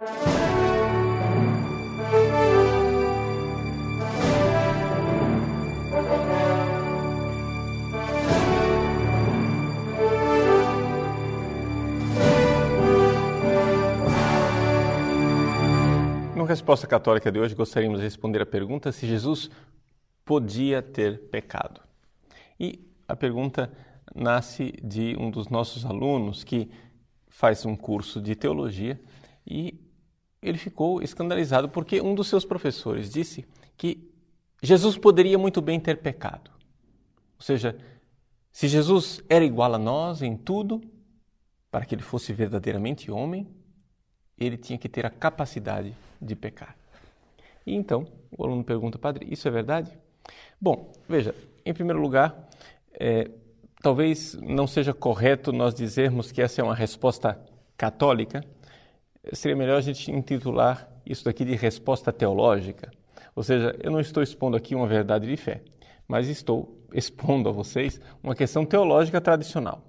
No Resposta Católica de hoje, gostaríamos de responder a pergunta se Jesus podia ter pecado. E a pergunta nasce de um dos nossos alunos que faz um curso de teologia e ele ficou escandalizado porque um dos seus professores disse que Jesus poderia muito bem ter pecado. Ou seja, se Jesus era igual a nós em tudo, para que ele fosse verdadeiramente homem, ele tinha que ter a capacidade de pecar. E então, o aluno pergunta, padre, isso é verdade? Bom, veja, em primeiro lugar, é, talvez não seja correto nós dizermos que essa é uma resposta católica. Seria melhor a gente intitular isso daqui de resposta teológica. Ou seja, eu não estou expondo aqui uma verdade de fé, mas estou expondo a vocês uma questão teológica tradicional.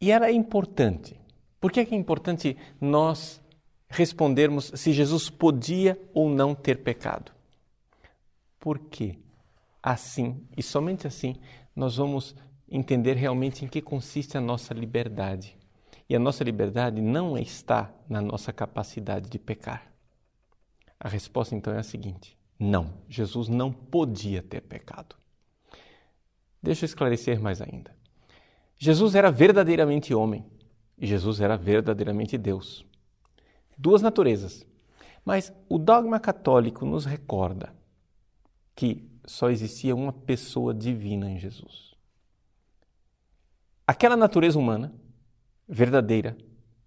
E ela é importante. Por que é, que é importante nós respondermos se Jesus podia ou não ter pecado? Porque assim, e somente assim, nós vamos entender realmente em que consiste a nossa liberdade. E a nossa liberdade não está na nossa capacidade de pecar. A resposta então é a seguinte: não, Jesus não podia ter pecado. Deixa eu esclarecer mais ainda. Jesus era verdadeiramente homem e Jesus era verdadeiramente Deus. Duas naturezas. Mas o dogma católico nos recorda que só existia uma pessoa divina em Jesus. Aquela natureza humana, verdadeira,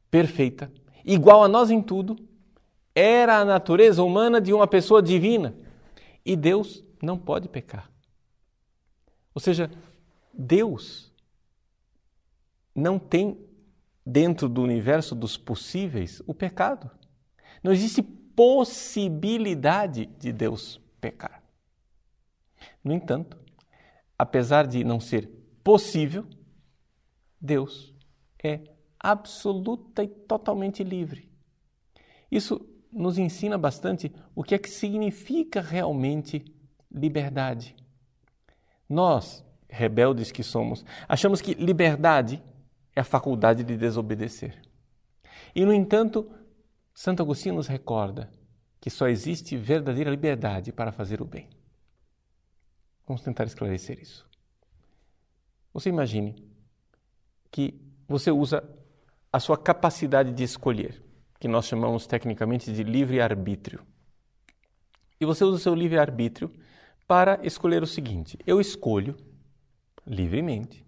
perfeita, igual a nós em tudo, era a natureza humana de uma pessoa divina. E Deus não pode pecar. Ou seja, Deus não tem dentro do universo dos possíveis o pecado. Não existe possibilidade de Deus pecar. No entanto, apesar de não ser possível, Deus é absoluta e totalmente livre. Isso nos ensina bastante o que é que significa realmente liberdade. Nós, rebeldes que somos, achamos que liberdade é a faculdade de desobedecer. E, no entanto, Santo Agostinho nos recorda que só existe verdadeira liberdade para fazer o bem. Vamos tentar esclarecer isso. Você imagine que você usa a sua capacidade de escolher, que nós chamamos tecnicamente de livre-arbítrio. E você usa o seu livre-arbítrio para escolher o seguinte: eu escolho livremente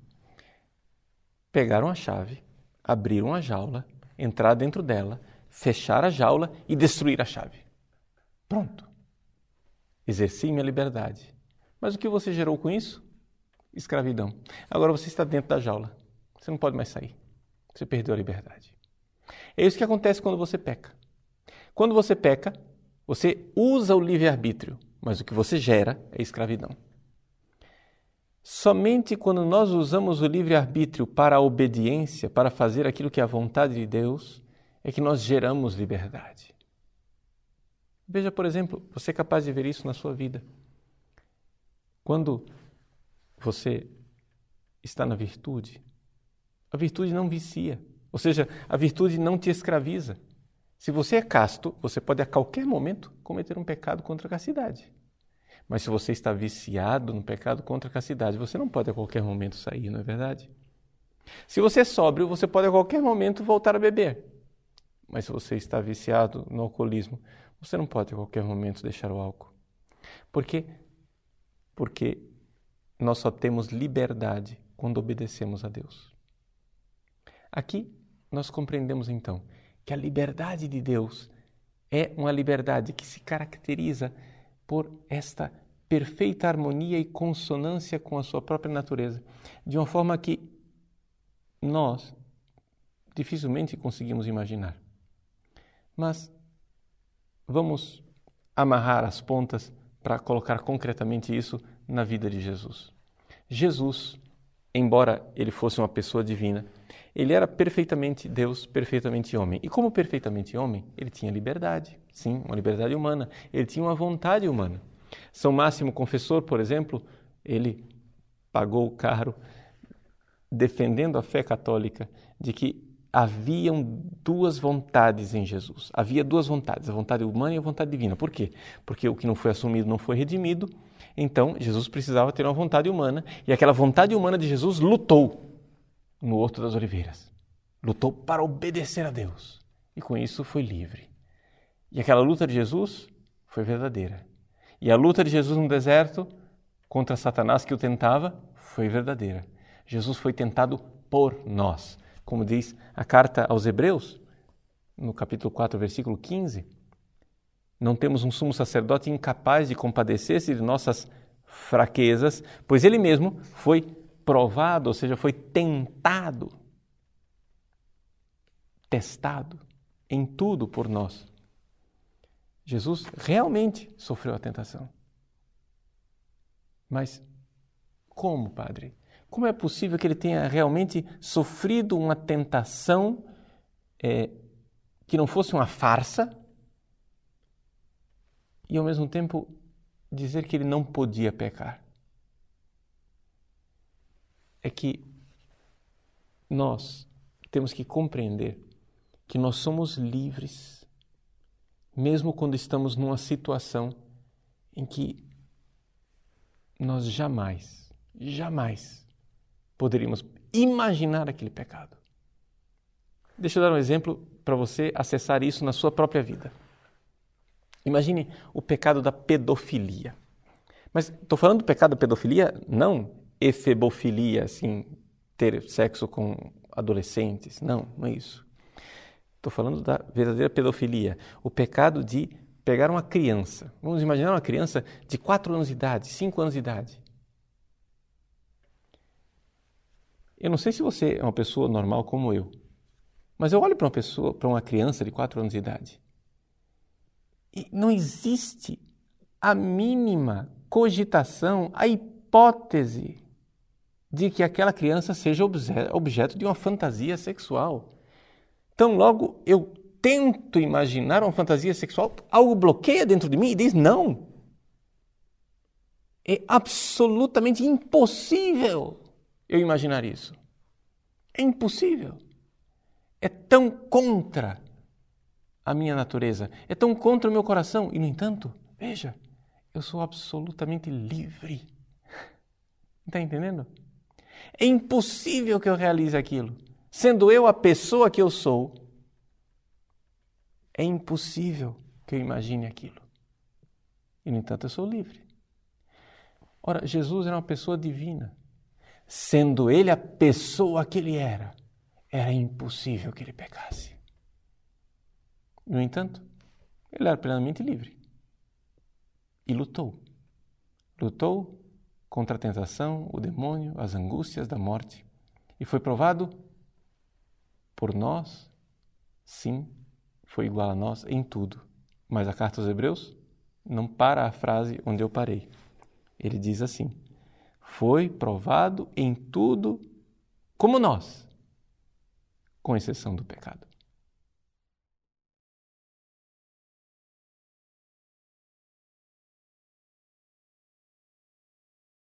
pegar uma chave, abrir uma jaula, entrar dentro dela, fechar a jaula e destruir a chave. Pronto. Exerci minha liberdade. Mas o que você gerou com isso? Escravidão. Agora você está dentro da jaula. Você não pode mais sair. Você perdeu a liberdade. É isso que acontece quando você peca. Quando você peca, você usa o livre-arbítrio, mas o que você gera é escravidão. Somente quando nós usamos o livre-arbítrio para a obediência, para fazer aquilo que é a vontade de Deus, é que nós geramos liberdade. Veja, por exemplo, você é capaz de ver isso na sua vida. Quando você está na virtude, a virtude não vicia, ou seja, a virtude não te escraviza. Se você é casto, você pode a qualquer momento cometer um pecado contra a castidade. Mas se você está viciado no pecado contra a castidade, você não pode a qualquer momento sair, não é verdade? Se você é sóbrio, você pode a qualquer momento voltar a beber. Mas se você está viciado no alcoolismo, você não pode a qualquer momento deixar o álcool. Porque porque nós só temos liberdade quando obedecemos a Deus. Aqui nós compreendemos então que a liberdade de Deus é uma liberdade que se caracteriza por esta perfeita harmonia e consonância com a sua própria natureza, de uma forma que nós dificilmente conseguimos imaginar. Mas vamos amarrar as pontas para colocar concretamente isso na vida de Jesus. Jesus embora ele fosse uma pessoa divina, ele era perfeitamente Deus, perfeitamente homem. E como perfeitamente homem, ele tinha liberdade, sim, uma liberdade humana. Ele tinha uma vontade humana. São Máximo Confessor, por exemplo, ele pagou caro defendendo a fé católica de que haviam duas vontades em Jesus. Havia duas vontades, a vontade humana e a vontade divina. Por quê? Porque o que não foi assumido não foi redimido. Então, Jesus precisava ter uma vontade humana e aquela vontade humana de Jesus lutou no Horto das Oliveiras. Lutou para obedecer a Deus e com isso foi livre. E aquela luta de Jesus foi verdadeira. E a luta de Jesus no deserto contra Satanás que o tentava foi verdadeira. Jesus foi tentado por nós. Como diz a carta aos Hebreus, no capítulo 4, versículo 15, não temos um sumo sacerdote incapaz de compadecer-se de nossas fraquezas, pois ele mesmo foi provado, ou seja, foi tentado, testado em tudo por nós. Jesus realmente sofreu a tentação. Mas como, Padre? Como é possível que ele tenha realmente sofrido uma tentação é, que não fosse uma farsa e ao mesmo tempo dizer que ele não podia pecar? É que nós temos que compreender que nós somos livres, mesmo quando estamos numa situação em que nós jamais, jamais poderíamos imaginar aquele pecado. Deixa eu dar um exemplo para você acessar isso na sua própria vida. Imagine o pecado da pedofilia. Mas estou falando do pecado da pedofilia, não efebofilia, assim, ter sexo com adolescentes. Não, não é isso. Estou falando da verdadeira pedofilia. O pecado de pegar uma criança. Vamos imaginar uma criança de 4 anos de idade, 5 anos de idade. Eu não sei se você é uma pessoa normal como eu, mas eu olho para uma pessoa, para uma criança de 4 anos de idade, não existe a mínima cogitação, a hipótese de que aquela criança seja objeto de uma fantasia sexual. Então, logo eu tento imaginar uma fantasia sexual, algo bloqueia dentro de mim e diz não. É absolutamente impossível eu imaginar isso. É impossível. É tão contra a minha natureza, é tão contra o meu coração. E, no entanto, veja, eu sou absolutamente livre. Está entendendo? É impossível que eu realize aquilo. Sendo eu a pessoa que eu sou, é impossível que eu imagine aquilo. E, no entanto, eu sou livre. Ora, Jesus era uma pessoa divina sendo ele a pessoa que ele era, era impossível que ele pecasse. No entanto, ele era plenamente livre e lutou. Lutou contra a tentação, o demônio, as angústias da morte e foi provado por nós, sim, foi igual a nós em tudo. Mas a carta aos Hebreus não para a frase onde eu parei. Ele diz assim: foi provado em tudo como nós, com exceção do pecado.